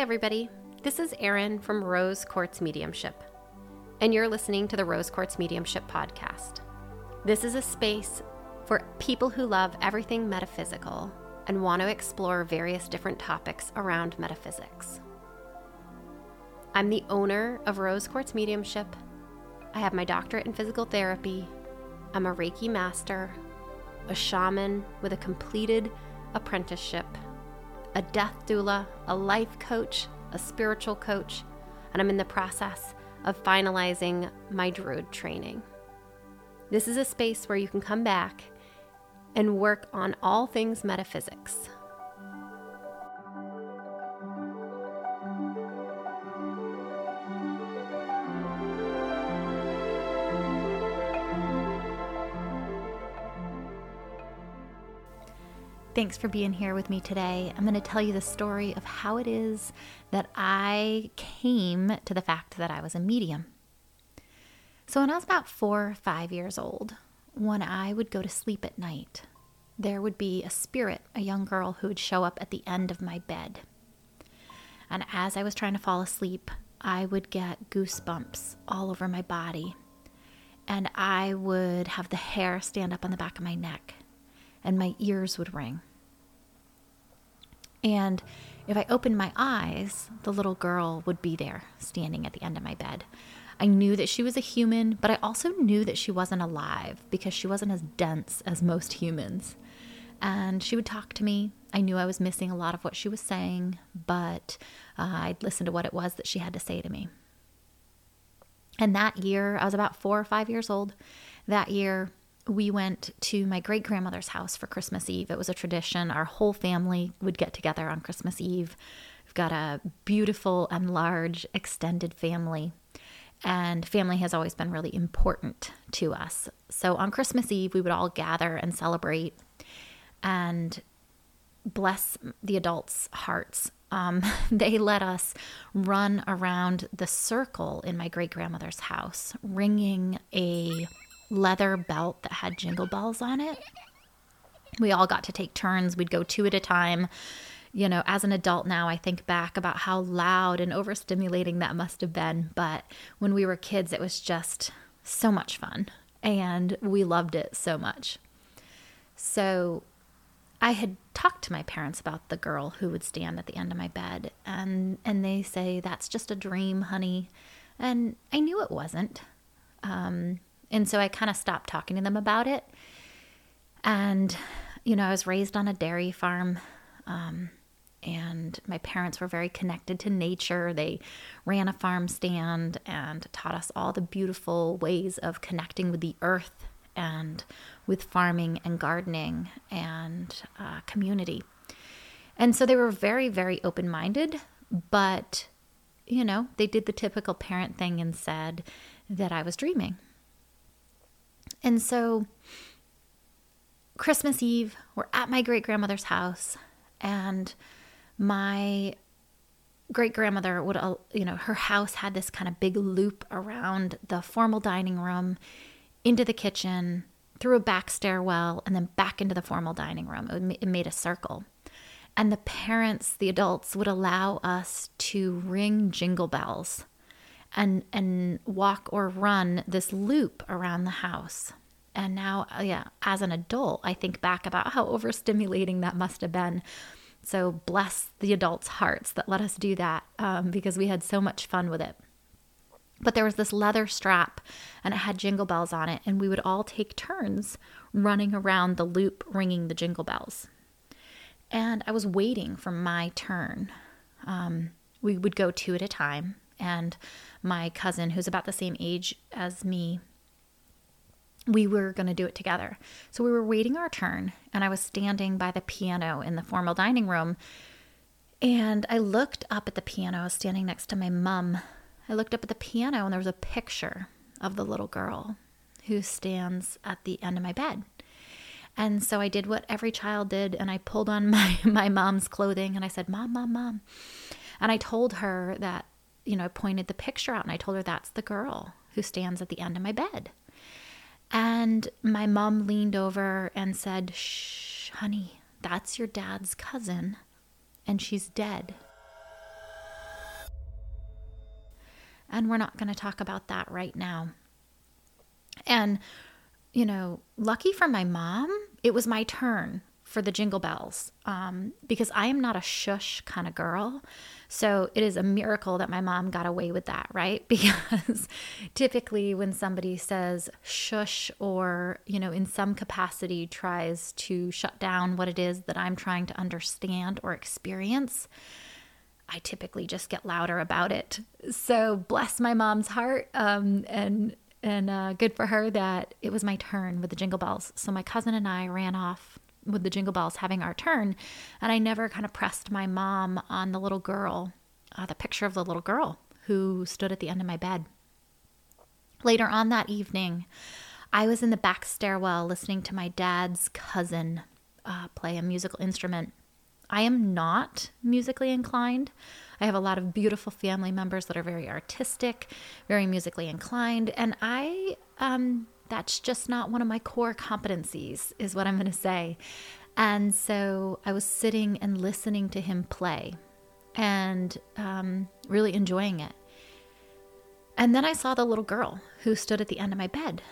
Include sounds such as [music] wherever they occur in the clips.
everybody. This is Erin from Rose Quartz Mediumship, and you're listening to the Rose Quartz Mediumship podcast. This is a space for people who love everything metaphysical and want to explore various different topics around metaphysics. I'm the owner of Rose Quartz Mediumship. I have my doctorate in physical therapy. I'm a Reiki master, a shaman with a completed apprenticeship, a death doula, a life coach, a spiritual coach, and I'm in the process of finalizing my druid training. This is a space where you can come back and work on all things metaphysics. Thanks for being here with me today. I'm going to tell you the story of how it is that I came to the fact that I was a medium. So, when I was about four or five years old, when I would go to sleep at night, there would be a spirit, a young girl, who would show up at the end of my bed. And as I was trying to fall asleep, I would get goosebumps all over my body. And I would have the hair stand up on the back of my neck and my ears would ring. And if I opened my eyes, the little girl would be there standing at the end of my bed. I knew that she was a human, but I also knew that she wasn't alive because she wasn't as dense as most humans. And she would talk to me. I knew I was missing a lot of what she was saying, but uh, I'd listen to what it was that she had to say to me. And that year, I was about four or five years old. That year, we went to my great grandmother's house for Christmas Eve. It was a tradition. Our whole family would get together on Christmas Eve. We've got a beautiful and large extended family, and family has always been really important to us. So on Christmas Eve, we would all gather and celebrate and bless the adults' hearts. Um, [laughs] they let us run around the circle in my great grandmother's house, ringing a leather belt that had jingle bells on it. We all got to take turns. We'd go two at a time. You know, as an adult now, I think back about how loud and overstimulating that must have been. But when we were kids, it was just so much fun. And we loved it so much. So I had talked to my parents about the girl who would stand at the end of my bed and and they say that's just a dream, honey. And I knew it wasn't. Um, and so I kind of stopped talking to them about it. And, you know, I was raised on a dairy farm. Um, and my parents were very connected to nature. They ran a farm stand and taught us all the beautiful ways of connecting with the earth and with farming and gardening and uh, community. And so they were very, very open minded, but, you know, they did the typical parent thing and said that I was dreaming and so, Christmas Eve, we're at my great grandmother's house, and my great grandmother would, uh, you know, her house had this kind of big loop around the formal dining room, into the kitchen, through a back stairwell, and then back into the formal dining room. It made a circle. And the parents, the adults, would allow us to ring jingle bells and and walk or run this loop around the house. And now, uh, yeah, as an adult, I think back about how overstimulating that must have been. So bless the adults' hearts that let us do that um, because we had so much fun with it. But there was this leather strap and it had jingle bells on it, and we would all take turns running around the loop ringing the jingle bells. And I was waiting for my turn. Um, we would go two at a time, and my cousin, who's about the same age as me, we were going to do it together. So we were waiting our turn, and I was standing by the piano in the formal dining room. And I looked up at the piano. I was standing next to my mom. I looked up at the piano, and there was a picture of the little girl who stands at the end of my bed. And so I did what every child did, and I pulled on [laughs] my, my mom's clothing and I said, Mom, Mom, Mom. And I told her that you know, I pointed the picture out and I told her that's the girl who stands at the end of my bed. And my mom leaned over and said, Shh, honey, that's your dad's cousin, and she's dead. And we're not going to talk about that right now. And, you know, lucky for my mom, it was my turn for the jingle bells um, because I am not a shush kind of girl. So it is a miracle that my mom got away with that, right? [laughs] Because typically when somebody says shush or, you know, in some capacity tries to shut down what it is that I'm trying to understand or experience, I typically just get louder about it. So bless my mom's heart. Um, and and uh, good for her that it was my turn with the jingle bells. So my cousin and I ran off with the jingle bells having our turn. And I never kind of pressed my mom on the little girl, uh, the picture of the little girl who stood at the end of my bed. Later on that evening, I was in the back stairwell listening to my dad's cousin uh, play a musical instrument. I am not musically inclined. I have a lot of beautiful family members that are very artistic, very musically inclined, and I um, that's just not one of my core competencies, is what I'm going to say. And so I was sitting and listening to him play and um, really enjoying it. And then I saw the little girl who stood at the end of my bed,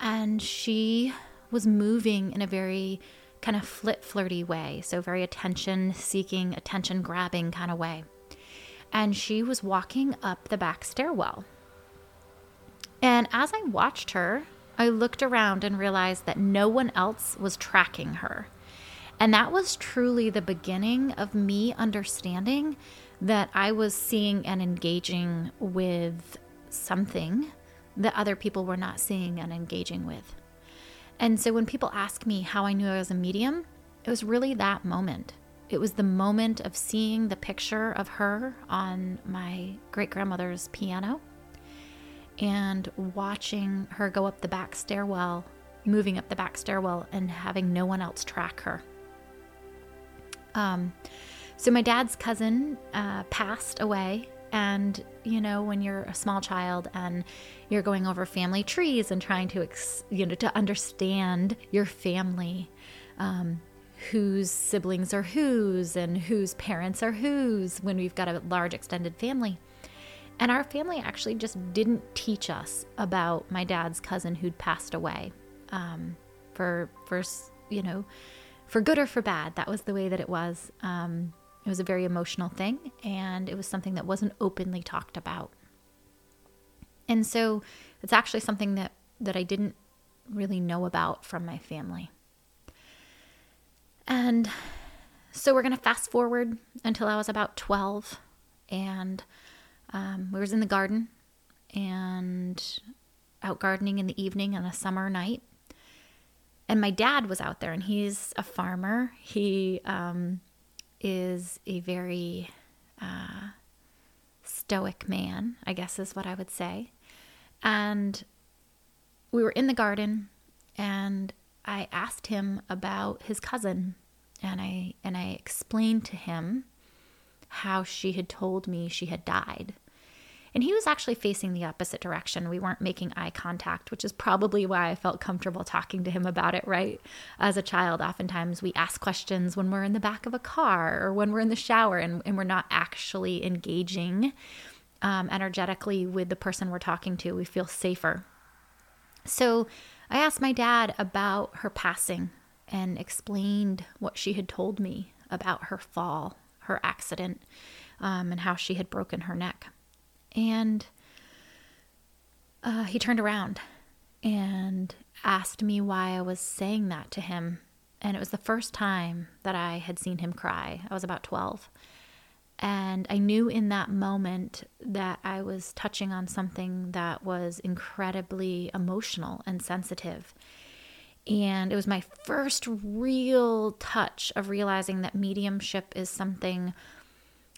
and she was moving in a very kind of flit flirty way, so very attention seeking, attention grabbing kind of way. And she was walking up the back stairwell. And as I watched her, I looked around and realized that no one else was tracking her. And that was truly the beginning of me understanding that I was seeing and engaging with something that other people were not seeing and engaging with. And so when people ask me how I knew I was a medium, it was really that moment. It was the moment of seeing the picture of her on my great grandmother's piano and watching her go up the back stairwell, moving up the back stairwell, and having no one else track her. Um, so my dad's cousin uh, passed away, and you know when you're a small child and you're going over family trees and trying to ex- you know to understand your family. Um, whose siblings are whose and whose parents are whose when we've got a large extended family. And our family actually just didn't teach us about my dad's cousin who'd passed away. Um, for for you know, for good or for bad, that was the way that it was. Um, it was a very emotional thing, and it was something that wasn't openly talked about. And so, it's actually something that that I didn't really know about from my family. And so we're going to fast forward until I was about 12 and um, we was in the garden and out gardening in the evening on a summer night. And my dad was out there, and he's a farmer. He um, is a very uh, stoic man, I guess is what I would say. And we were in the garden, and I asked him about his cousin, and I and I explained to him how she had told me she had died. And he was actually facing the opposite direction. We weren't making eye contact, which is probably why I felt comfortable talking to him about it, right? As a child, oftentimes we ask questions when we're in the back of a car or when we're in the shower and, and we're not actually engaging um, energetically with the person we're talking to. We feel safer. So I asked my dad about her passing and explained what she had told me about her fall her accident um, and how she had broken her neck. And uh, he turned around and asked me why I was saying that to him. And it was the first time that I had seen him cry. I was about 12. And I knew in that moment that I was touching on something that was incredibly emotional and sensitive. And it was my first real touch of realizing that mediumship is something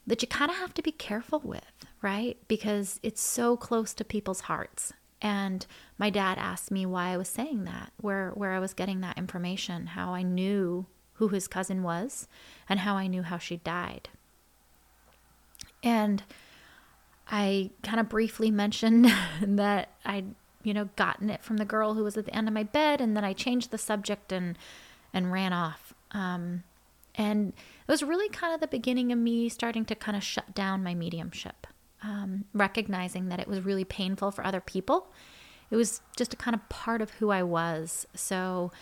that you kind of have to be careful with, right? Because it's so close to people's hearts. And my dad asked me why I was saying that, where where I was getting that information, how I knew who his cousin was, and how I knew how she died. And I kind of briefly mentioned [laughs] that I you know, gotten it from the girl who was at the end of my bed, and then I changed the subject and and ran off. Um, and it was really kind of the beginning of me starting to kind of shut down my mediumship. um, recognizing that it was really painful for other people. It was just a kind of part of who I was. So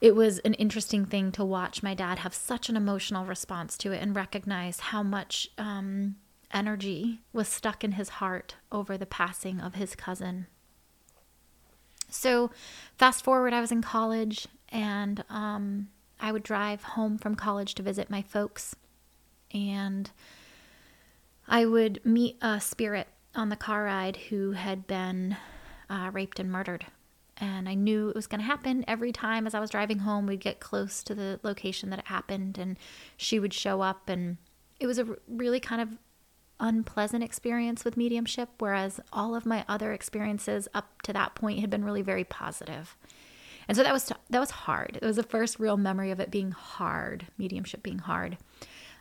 it was an interesting thing to watch my dad have such an emotional response to it and recognize how much um, energy was stuck in his heart over the passing of his cousin. So, fast forward, I was in college and um, I would drive home from college to visit my folks. And I would meet a spirit on the car ride who had been uh, raped and murdered. And I knew it was going to happen every time as I was driving home. We'd get close to the location that it happened, and she would show up. And it was a really kind of unpleasant experience with mediumship, whereas all of my other experiences up to that point had been really very positive. And so that was that was hard. It was the first real memory of it being hard, mediumship being hard.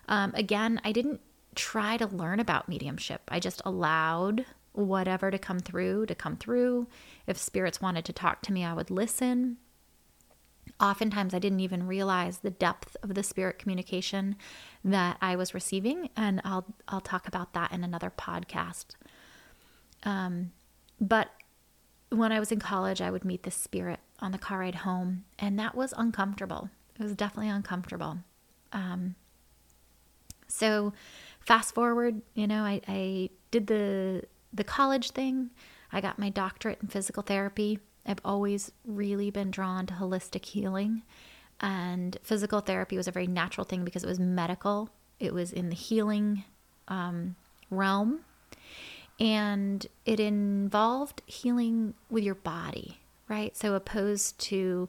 Um, again, I didn't try to learn about mediumship. I just allowed whatever to come through to come through. If spirits wanted to talk to me, I would listen. Oftentimes, I didn't even realize the depth of the spirit communication that I was receiving, and I'll I'll talk about that in another podcast. Um, but when I was in college, I would meet the spirit on the car ride home, and that was uncomfortable. It was definitely uncomfortable. Um, so, fast forward, you know, I, I did the the college thing. I got my doctorate in physical therapy. I've always really been drawn to holistic healing. And physical therapy was a very natural thing because it was medical, it was in the healing um, realm. And it involved healing with your body, right? So, opposed to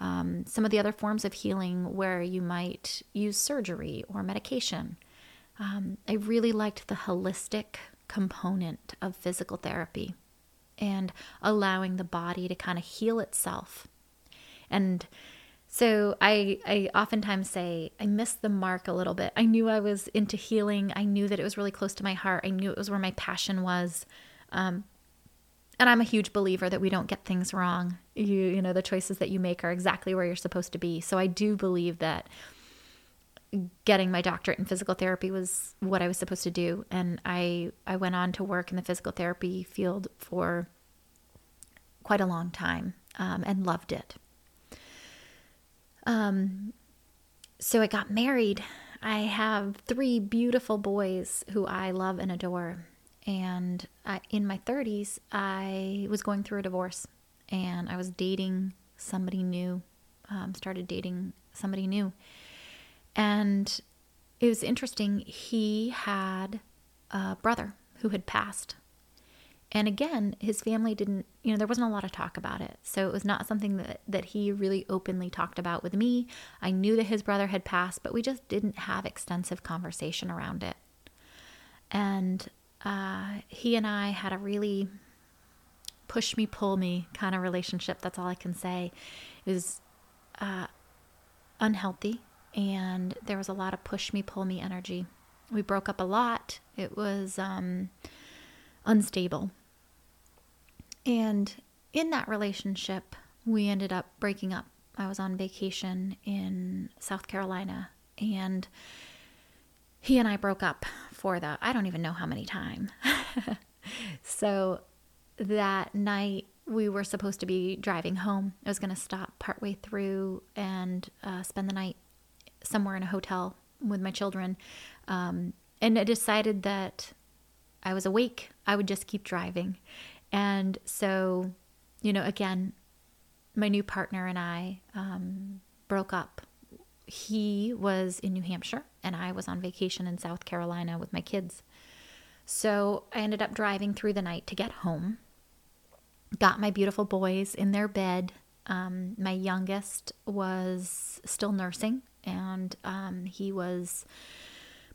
um, some of the other forms of healing where you might use surgery or medication. Um, I really liked the holistic component of physical therapy and allowing the body to kind of heal itself. And so I I oftentimes say I missed the mark a little bit. I knew I was into healing. I knew that it was really close to my heart. I knew it was where my passion was. Um, and I'm a huge believer that we don't get things wrong. You you know the choices that you make are exactly where you're supposed to be. So I do believe that getting my doctorate in physical therapy was what I was supposed to do, and I I went on to work in the physical therapy field for quite a long time um, and loved it. Um, so I got married. I have three beautiful boys who I love and adore. And I, in my 30s, I was going through a divorce and I was dating somebody new, um, started dating somebody new. And it was interesting. He had a brother who had passed. And again, his family didn't, you know, there wasn't a lot of talk about it. So it was not something that, that he really openly talked about with me. I knew that his brother had passed, but we just didn't have extensive conversation around it. And uh, he and I had a really push me, pull me kind of relationship. That's all I can say. It was uh, unhealthy and there was a lot of push me, pull me energy. We broke up a lot. It was um, unstable. And in that relationship, we ended up breaking up. I was on vacation in South Carolina and he and I broke up for the I don't even know how many time. [laughs] so that night we were supposed to be driving home. I was going to stop partway through and uh, spend the night somewhere in a hotel with my children. Um, and I decided that I was awake, I would just keep driving. And so, you know, again, my new partner and I um, broke up. He was in New Hampshire, and I was on vacation in South Carolina with my kids. So I ended up driving through the night to get home. Got my beautiful boys in their bed. Um, my youngest was still nursing, and um, he was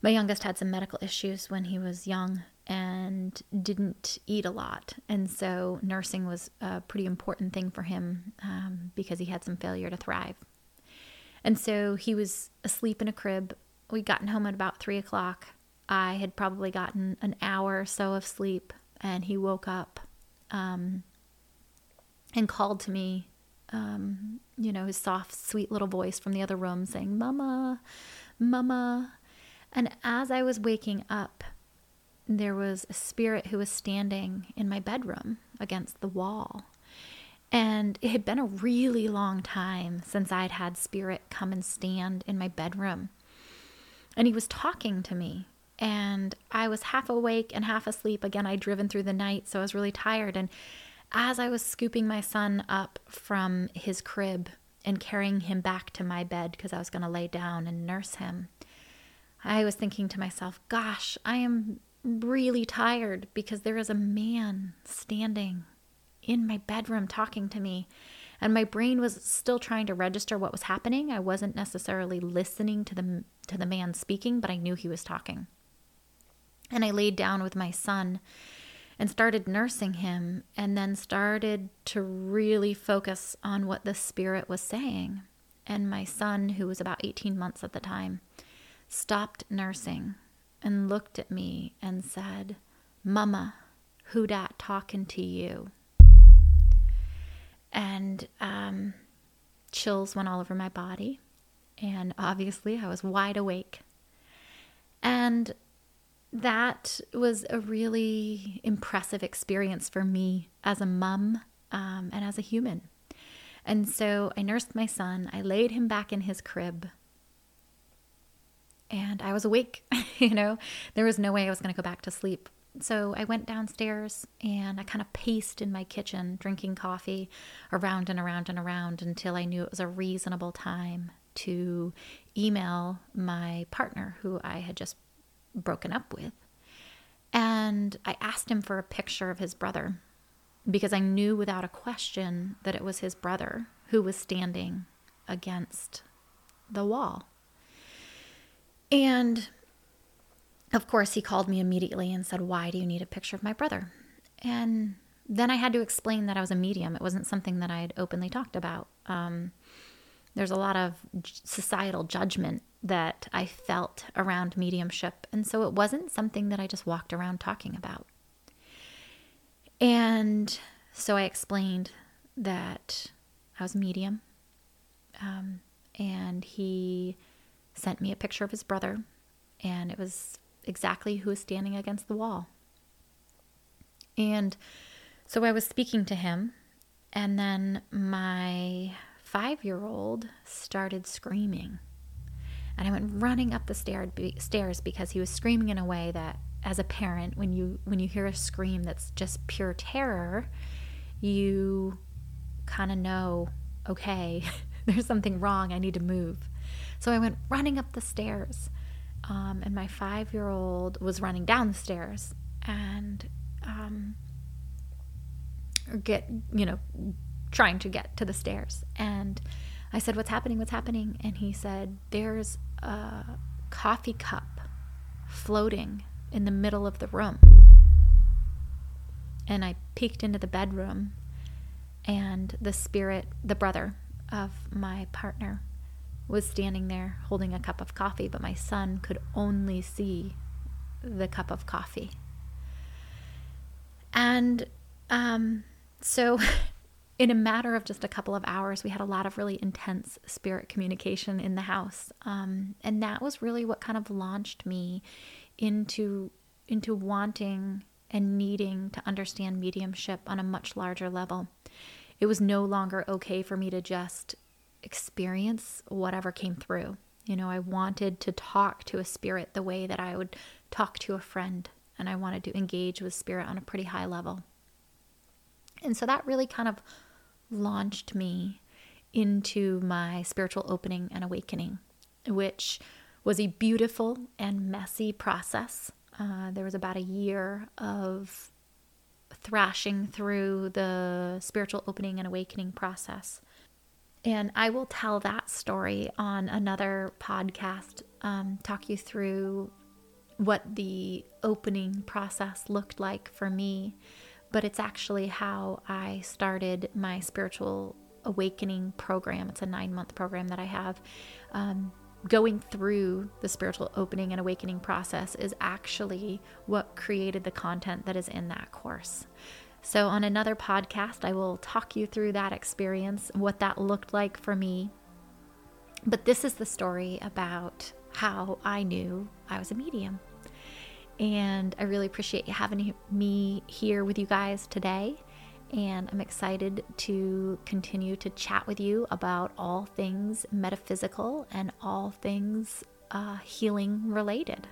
my youngest had some medical issues when he was young and didn't eat a lot. And so nursing was a pretty important thing for him um, because he had some failure to thrive. And so he was asleep in a crib. We'd gotten home at about three o'clock. I had probably gotten an hour or so of sleep and he woke up um, and called to me um, you know, his soft, sweet little voice from the other room saying, Mama, Mama. And as I was waking up, there was a spirit who was standing in my bedroom against the wall. And it had been a really long time since I'd had spirit come and stand in my bedroom. And he was talking to me. And I was half awake and half asleep. Again, I'd driven through the night, so I was really tired. And as I was scooping my son up from his crib and carrying him back to my bed because I was going to lay down and nurse him, I was thinking to myself, gosh, I am really tired because there is a man standing in my bedroom talking to me. And my brain was still trying to register what was happening. I wasn't necessarily listening to the to the man speaking, but I knew he was talking. And I laid down with my son and started nursing him and then started to really focus on what the spirit was saying. And my son, who was about 18 months at the time, stopped nursing and looked at me and said, Mama, who dat talking to you? And um, chills went all over my body. And obviously, I was wide awake. And that was a really impressive experience for me as a mom um, and as a human. And so I nursed my son, I laid him back in his crib, and I was awake. [laughs] you know, there was no way I was going to go back to sleep. So I went downstairs and I kind of paced in my kitchen, drinking coffee around and around and around until I knew it was a reasonable time to email my partner who I had just broken up with. And I asked him for a picture of his brother because I knew without a question that it was his brother who was standing against the wall. And of course, he called me immediately and said, Why do you need a picture of my brother? And then I had to explain that I was a medium. It wasn't something that I had openly talked about. Um, there's a lot of societal judgment that I felt around mediumship. And so it wasn't something that I just walked around talking about. And so I explained that I was medium. Um, and he sent me a picture of his brother, and it was exactly who was standing against the wall. And so I was speaking to him, and then my five year old started screaming. And I went running up the stair, stairs because he was screaming in a way that, as a parent, when you when you hear a scream that's just pure terror, you kind of know, okay, [laughs] there's something wrong. I need to move. So I went running up the stairs, um, and my five year old was running down the stairs and um, get you know trying to get to the stairs. And I said, What's happening? What's happening? And he said, There's a coffee cup floating in the middle of the room. And I peeked into the bedroom, and the spirit, the brother of my partner, was standing there holding a cup of coffee, but my son could only see the cup of coffee. And um, so [laughs] in a matter of just a couple of hours, we had a lot of really intense spirit communication in the house, um, and that was really what kind of launched me into into wanting and needing to understand mediumship on a much larger level. It was no longer okay for me to just experience whatever came through. You know, I wanted to talk to a spirit the way that I would talk to a friend, and I wanted to engage with spirit on a pretty high level. And so that really kind of launched me into my spiritual opening and awakening, which was a beautiful and messy process. Uh, there was about a year of thrashing through the spiritual opening and awakening process. And I will tell that story on another podcast, um, talk you through what the opening process looked like for me but it's actually how I started my spiritual awakening program. It's a nine month program that I have. Um, going through the spiritual opening and awakening process is actually what created the content that is in that course. So, on another podcast, I will talk you through that experience, what that looked like for me. But this is the story about how I knew I was a medium. And I really appreciate having me here with you guys today. And I'm excited to continue to chat with you about all things metaphysical and all things uh, healing related.